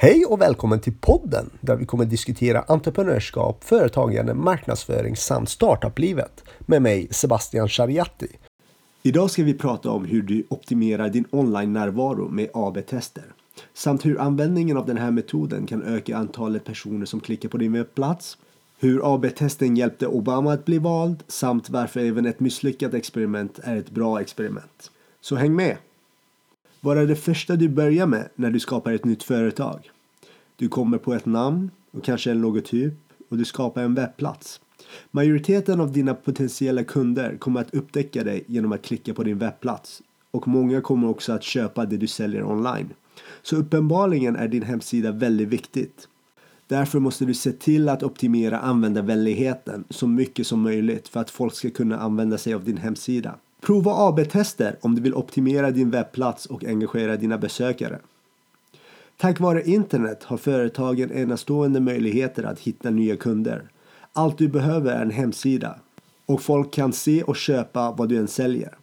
Hej och välkommen till podden där vi kommer diskutera entreprenörskap, företagande, marknadsföring samt startuplivet med mig Sebastian Shariati. Idag ska vi prata om hur du optimerar din online-närvaro med AB-tester samt hur användningen av den här metoden kan öka antalet personer som klickar på din webbplats, hur AB-testen hjälpte Obama att bli vald samt varför även ett misslyckat experiment är ett bra experiment. Så häng med! Vad är det första du börjar med när du skapar ett nytt företag? Du kommer på ett namn och kanske en logotyp och du skapar en webbplats. Majoriteten av dina potentiella kunder kommer att upptäcka dig genom att klicka på din webbplats och många kommer också att köpa det du säljer online. Så uppenbarligen är din hemsida väldigt viktigt. Därför måste du se till att optimera användarvänligheten så mycket som möjligt för att folk ska kunna använda sig av din hemsida. Prova AB-tester om du vill optimera din webbplats och engagera dina besökare. Tack vare internet har företagen enastående möjligheter att hitta nya kunder. Allt du behöver är en hemsida och folk kan se och köpa vad du än säljer.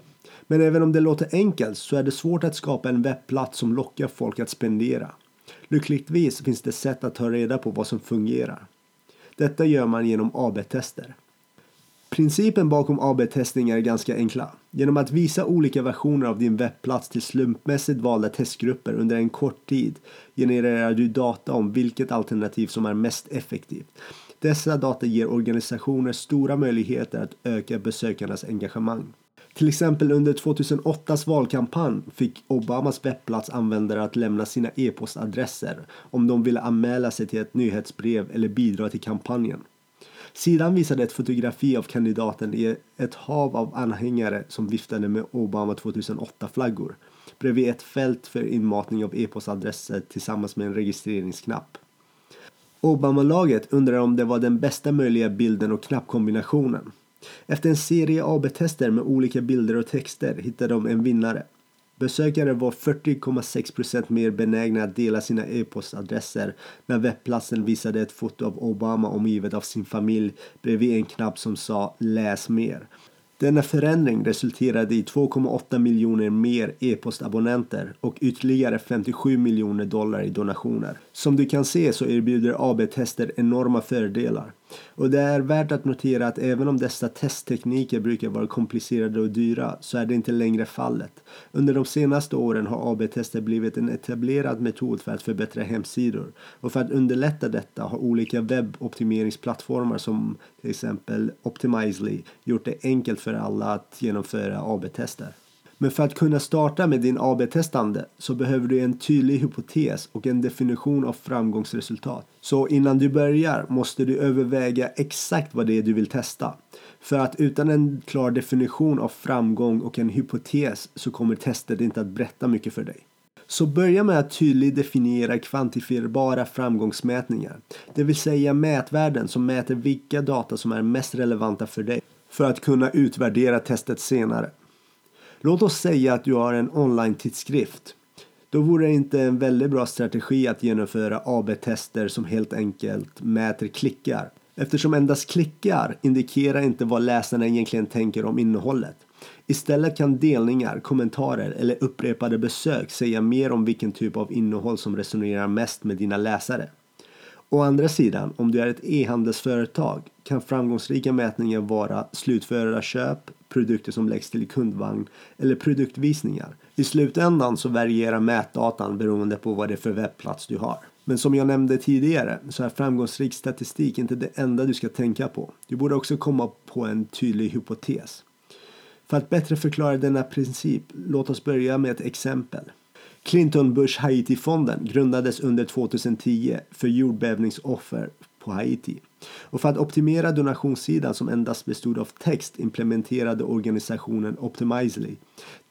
Men även om det låter enkelt så är det svårt att skapa en webbplats som lockar folk att spendera. Lyckligtvis finns det sätt att ta reda på vad som fungerar. Detta gör man genom AB-tester. Principen bakom AB-testning är ganska enkla. Genom att visa olika versioner av din webbplats till slumpmässigt valda testgrupper under en kort tid genererar du data om vilket alternativ som är mest effektivt. Dessa data ger organisationer stora möjligheter att öka besökarnas engagemang. Till exempel under 2008s valkampanj fick Obamas webbplats användare att lämna sina e-postadresser om de ville anmäla sig till ett nyhetsbrev eller bidra till kampanjen. Sidan visade ett fotografi av kandidaten i ett hav av anhängare som viftade med Obama 2008-flaggor bredvid ett fält för inmatning av e-postadresser tillsammans med en registreringsknapp. Obama-laget undrar om det var den bästa möjliga bilden och knappkombinationen. Efter en serie AB-tester med olika bilder och texter hittade de en vinnare. Besökare var 40,6% mer benägna att dela sina e-postadresser när webbplatsen visade ett foto av Obama omgivet av sin familj bredvid en knapp som sa “läs mer”. Denna förändring resulterade i 2,8 miljoner mer e-postabonnenter och ytterligare 57 miljoner dollar i donationer. Som du kan se så erbjuder AB-tester enorma fördelar. Och det är värt att notera att även om dessa testtekniker brukar vara komplicerade och dyra så är det inte längre fallet. Under de senaste åren har AB-tester blivit en etablerad metod för att förbättra hemsidor och för att underlätta detta har olika webboptimeringsplattformar som till exempel Optimizely gjort det enkelt för alla att genomföra AB-tester. Men för att kunna starta med din AB-testande så behöver du en tydlig hypotes och en definition av framgångsresultat. Så innan du börjar måste du överväga exakt vad det är du vill testa. För att utan en klar definition av framgång och en hypotes så kommer testet inte att berätta mycket för dig. Så börja med att tydligt definiera kvantifierbara framgångsmätningar. Det vill säga mätvärden som mäter vilka data som är mest relevanta för dig för att kunna utvärdera testet senare. Låt oss säga att du har en online-tidskrift. Då vore det inte en väldigt bra strategi att genomföra AB-tester som helt enkelt mäter klickar. Eftersom endast klickar indikerar inte vad läsarna egentligen tänker om innehållet. Istället kan delningar, kommentarer eller upprepade besök säga mer om vilken typ av innehåll som resonerar mest med dina läsare. Å andra sidan, om du är ett e-handelsföretag kan framgångsrika mätningar vara slutförda köp, produkter som läggs till kundvagn eller produktvisningar. I slutändan så varierar mätdatan beroende på vad det är för webbplats du har. Men som jag nämnde tidigare så är framgångsrik statistik inte det enda du ska tänka på. Du borde också komma på en tydlig hypotes. För att bättre förklara denna princip, låt oss börja med ett exempel. Clinton Bush Haiti-fonden grundades under 2010 för jordbävningsoffer på Haiti. Och för att optimera donationssidan som endast bestod av text implementerade organisationen Optimizely.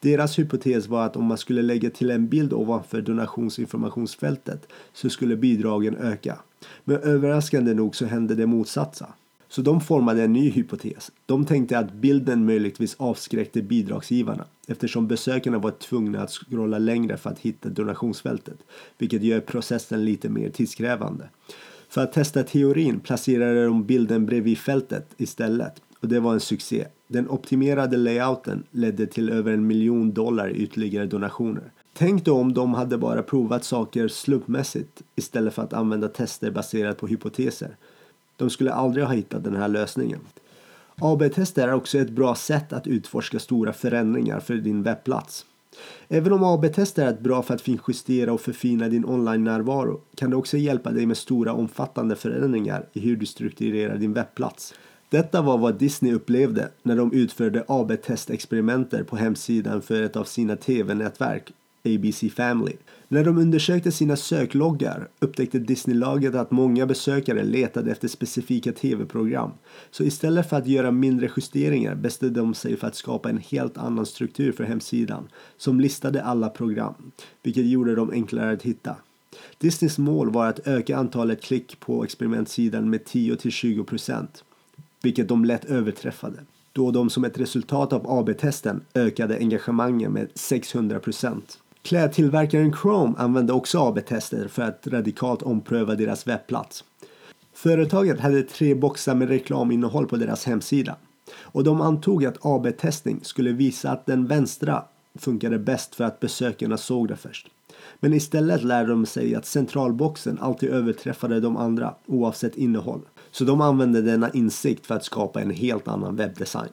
Deras hypotes var att om man skulle lägga till en bild ovanför donationsinformationsfältet så skulle bidragen öka. Men överraskande nog så hände det motsatsa. Så de formade en ny hypotes. De tänkte att bilden möjligtvis avskräckte bidragsgivarna eftersom besökarna var tvungna att scrolla längre för att hitta donationsfältet, vilket gör processen lite mer tidskrävande. För att testa teorin placerade de bilden bredvid fältet istället och det var en succé. Den optimerade layouten ledde till över en miljon dollar i ytterligare donationer. Tänk då om de hade bara provat saker slumpmässigt istället för att använda tester baserat på hypoteser. De skulle aldrig ha hittat den här lösningen. AB-tester är också ett bra sätt att utforska stora förändringar för din webbplats. Även om AB-tester är ett bra för att finjustera och förfina din online-närvaro kan det också hjälpa dig med stora omfattande förändringar i hur du strukturerar din webbplats. Detta var vad Disney upplevde när de utförde AB-testexperimenter på hemsidan för ett av sina tv-nätverk ABC Family. När de undersökte sina sökloggar upptäckte Disney-laget att många besökare letade efter specifika tv-program. Så istället för att göra mindre justeringar bestämde de sig för att skapa en helt annan struktur för hemsidan som listade alla program, vilket gjorde dem enklare att hitta. Disneys mål var att öka antalet klick på experimentsidan med 10-20%, vilket de lätt överträffade då de som ett resultat av AB-testen ökade engagemanget med 600%. Klädtillverkaren Chrome använde också AB-tester för att radikalt ompröva deras webbplats. Företaget hade tre boxar med reklaminnehåll på deras hemsida och de antog att AB-testning skulle visa att den vänstra funkade bäst för att besökarna såg det först. Men istället lärde de sig att centralboxen alltid överträffade de andra oavsett innehåll. Så de använde denna insikt för att skapa en helt annan webbdesign.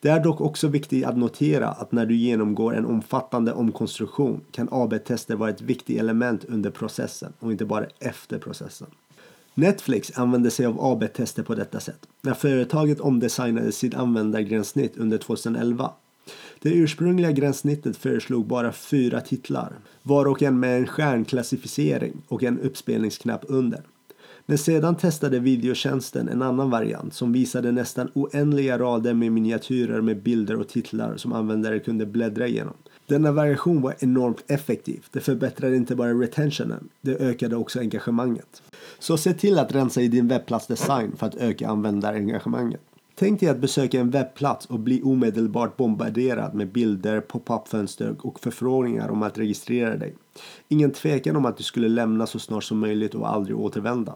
Det är dock också viktigt att notera att när du genomgår en omfattande omkonstruktion kan AB-tester vara ett viktigt element under processen och inte bara efter processen. Netflix använde sig av AB-tester på detta sätt när företaget omdesignade sitt användargränssnitt under 2011. Det ursprungliga gränssnittet föreslog bara fyra titlar, var och en med en stjärnklassificering och en uppspelningsknapp under. Men sedan testade videotjänsten en annan variant som visade nästan oändliga rader med miniatyrer med bilder och titlar som användare kunde bläddra igenom. Denna variation var enormt effektiv. Det förbättrade inte bara retentionen, det ökade också engagemanget. Så se till att rensa i din webbplatsdesign för att öka användarengagemanget. Tänk dig att besöka en webbplats och bli omedelbart bombarderad med bilder, pop-up-fönster och förfrågningar om att registrera dig. Ingen tvekan om att du skulle lämna så snart som möjligt och aldrig återvända.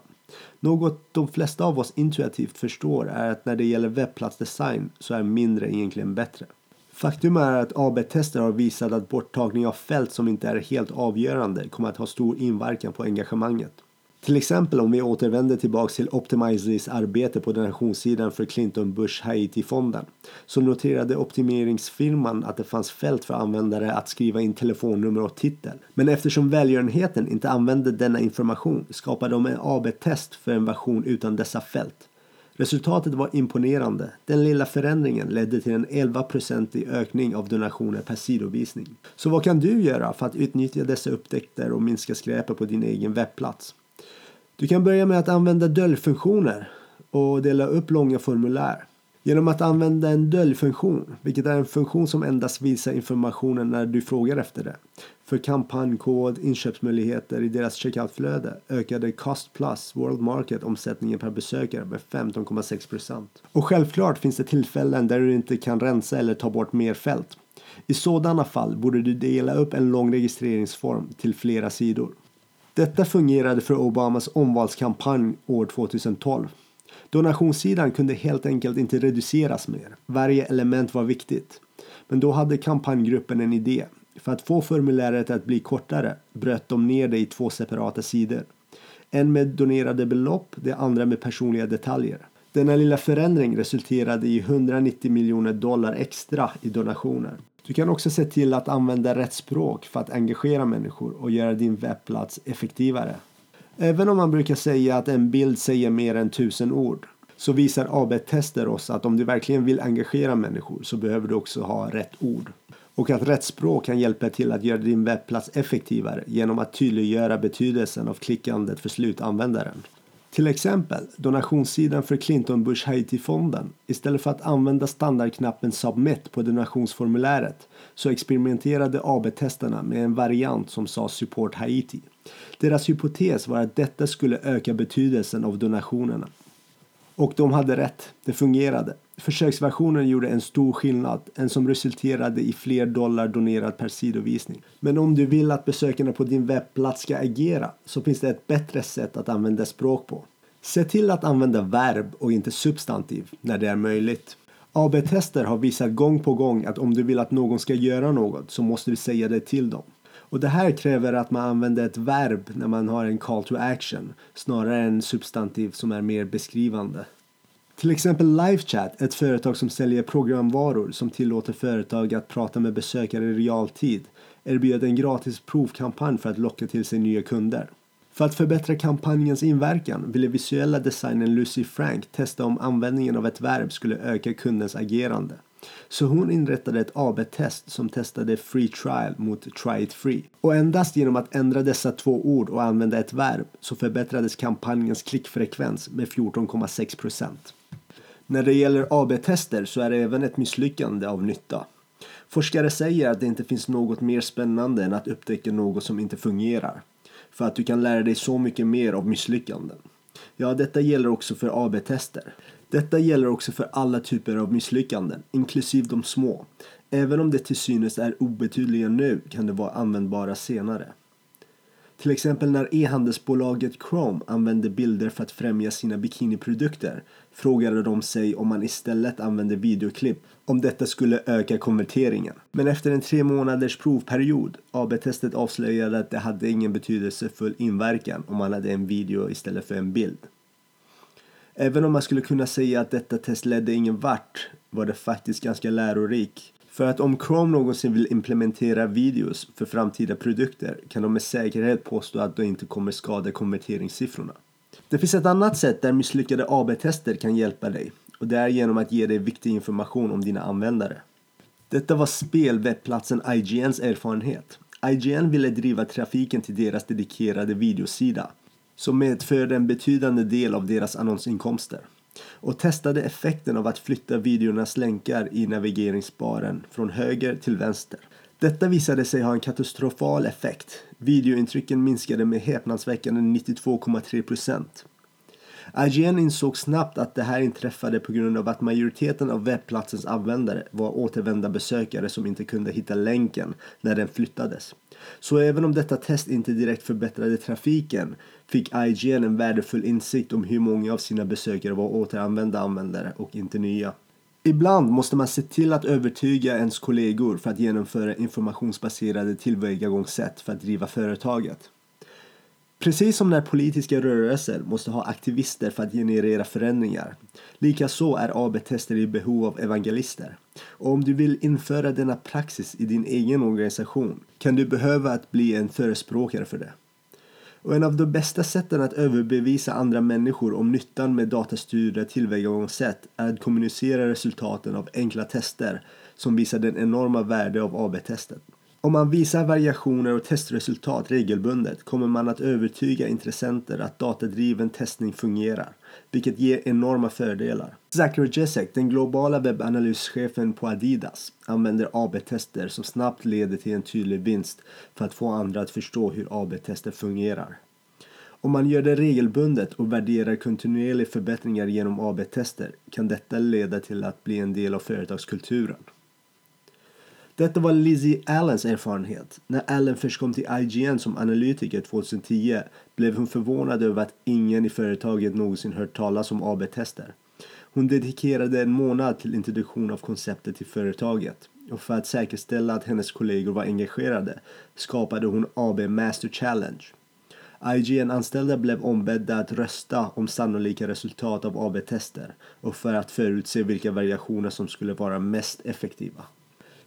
Något de flesta av oss intuitivt förstår är att när det gäller webbplatsdesign så är mindre egentligen bättre. Faktum är att AB-tester har visat att borttagning av fält som inte är helt avgörande kommer att ha stor inverkan på engagemanget. Till exempel om vi återvänder tillbaks till Optimizers arbete på donationssidan för Clinton Bush Haiti-fonden så noterade optimeringsfirman att det fanns fält för användare att skriva in telefonnummer och titel. Men eftersom välgörenheten inte använde denna information skapade de en AB-test för en version utan dessa fält. Resultatet var imponerande. Den lilla förändringen ledde till en 11-procentig ökning av donationer per sidovisning. Så vad kan du göra för att utnyttja dessa upptäckter och minska skräpet på din egen webbplats? Du kan börja med att använda döljfunktioner och dela upp långa formulär. Genom att använda en döljfunktion, vilket är en funktion som endast visar informationen när du frågar efter det. För kampanjkod, inköpsmöjligheter i deras checkoutflöde ökade Cost Plus World Market omsättningen per besökare med 15,6%. Och självklart finns det tillfällen där du inte kan rensa eller ta bort mer fält. I sådana fall borde du dela upp en lång registreringsform till flera sidor. Detta fungerade för Obamas omvalskampanj år 2012. Donationssidan kunde helt enkelt inte reduceras mer. Varje element var viktigt. Men då hade kampanjgruppen en idé. För att få formuläret att bli kortare bröt de ner det i två separata sidor. En med donerade belopp, det andra med personliga detaljer. Denna lilla förändring resulterade i 190 miljoner dollar extra i donationer. Du kan också se till att använda rätt språk för att engagera människor och göra din webbplats effektivare. Även om man brukar säga att en bild säger mer än tusen ord så visar AB-tester oss att om du verkligen vill engagera människor så behöver du också ha rätt ord. Och att rätt språk kan hjälpa till att göra din webbplats effektivare genom att tydliggöra betydelsen av klickandet för slutanvändaren. Till exempel donationssidan för Clinton Bush Haiti-fonden. Istället för att använda standardknappen Submit på donationsformuläret så experimenterade AB-testarna med en variant som sa Support Haiti. Deras hypotes var att detta skulle öka betydelsen av donationerna. Och de hade rätt, det fungerade. Försöksversionen gjorde en stor skillnad, en som resulterade i fler dollar donerat per sidovisning. Men om du vill att besökarna på din webbplats ska agera så finns det ett bättre sätt att använda språk på. Se till att använda verb och inte substantiv när det är möjligt. AB-tester har visat gång på gång att om du vill att någon ska göra något så måste du säga det till dem. Och det här kräver att man använder ett verb när man har en call to action snarare än substantiv som är mer beskrivande. Till exempel LiveChat, ett företag som säljer programvaror som tillåter företag att prata med besökare i realtid, erbjöd en gratis provkampanj för att locka till sig nya kunder. För att förbättra kampanjens inverkan ville visuella designern Lucy Frank testa om användningen av ett verb skulle öka kundens agerande. Så hon inrättade ett AB-test som testade free trial mot try it free. Och endast genom att ändra dessa två ord och använda ett verb så förbättrades kampanjens klickfrekvens med 14,6 procent. När det gäller AB-tester så är det även ett misslyckande av nytta. Forskare säger att det inte finns något mer spännande än att upptäcka något som inte fungerar. För att du kan lära dig så mycket mer av misslyckanden. Ja, detta gäller också för AB-tester. Detta gäller också för alla typer av misslyckanden, inklusive de små. Även om det till synes är obetydliga nu kan de vara användbara senare. Till exempel när e-handelsbolaget Chrome använde bilder för att främja sina bikiniprodukter frågade de sig om man istället använde videoklipp om detta skulle öka konverteringen. Men efter en tre månaders provperiod, AB-testet avslöjade att det hade ingen betydelsefull inverkan om man hade en video istället för en bild. Även om man skulle kunna säga att detta test ledde ingen vart var det faktiskt ganska lärorikt för att om Chrome någonsin vill implementera videos för framtida produkter kan de med säkerhet påstå att de inte kommer skada konverteringssiffrorna. Det finns ett annat sätt där misslyckade AB-tester kan hjälpa dig och det är genom att ge dig viktig information om dina användare. Detta var spelwebbplatsen IGNs erfarenhet. IGN ville driva trafiken till deras dedikerade videosida som medförde en betydande del av deras annonsinkomster och testade effekten av att flytta videornas länkar i navigeringsbaren från höger till vänster. Detta visade sig ha en katastrofal effekt. Videointrycken minskade med häpnadsväckande 92,3%. IGN insåg snabbt att det här inträffade på grund av att majoriteten av webbplatsens användare var återvända besökare som inte kunde hitta länken när den flyttades. Så även om detta test inte direkt förbättrade trafiken fick IGN en värdefull insikt om hur många av sina besökare var återanvända användare och inte nya. Ibland måste man se till att övertyga ens kollegor för att genomföra informationsbaserade tillvägagångssätt för att driva företaget. Precis som när politiska rörelser måste ha aktivister för att generera förändringar. Likaså är AB-tester i behov av evangelister. Och om du vill införa denna praxis i din egen organisation kan du behöva att bli en förespråkare för det. Och en av de bästa sätten att överbevisa andra människor om nyttan med datastyrda tillvägagångssätt är att kommunicera resultaten av enkla tester som visar den enorma värde av AB-testet. Om man visar variationer och testresultat regelbundet kommer man att övertyga intressenter att datadriven testning fungerar, vilket ger enorma fördelar. Zachary Jessek, den globala webbanalyschefen på Adidas, använder AB-tester som snabbt leder till en tydlig vinst för att få andra att förstå hur AB-tester fungerar. Om man gör det regelbundet och värderar kontinuerliga förbättringar genom AB-tester kan detta leda till att bli en del av företagskulturen. Detta var Lizzie Allens erfarenhet. När Allen först kom till IGN som analytiker 2010 blev hon förvånad över att ingen i företaget någonsin hört talas om AB-tester. Hon dedikerade en månad till introduktion av konceptet till företaget och för att säkerställa att hennes kollegor var engagerade skapade hon AB Master Challenge. IGN-anställda blev ombedda att rösta om sannolika resultat av AB-tester och för att förutse vilka variationer som skulle vara mest effektiva.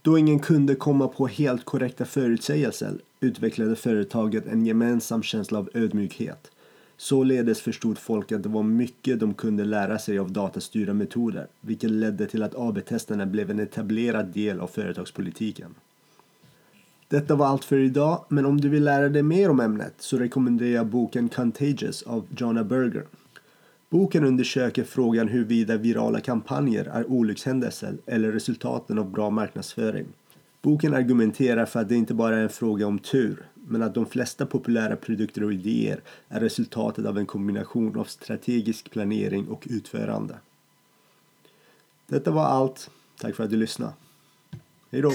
Då ingen kunde komma på helt korrekta förutsägelser utvecklade företaget en gemensam känsla av ödmjukhet. Således förstod folk att det var mycket de kunde lära sig av datastyrda metoder, vilket ledde till att AB-testerna blev en etablerad del av företagspolitiken. Detta var allt för idag, men om du vill lära dig mer om ämnet så rekommenderar jag boken Contagious av Jonna Berger. Boken undersöker frågan huruvida virala kampanjer är olyckshändelser eller resultaten av bra marknadsföring. Boken argumenterar för att det inte bara är en fråga om tur, men att de flesta populära produkter och idéer är resultatet av en kombination av strategisk planering och utförande. Detta var allt. Tack för att du lyssnade. Hej då!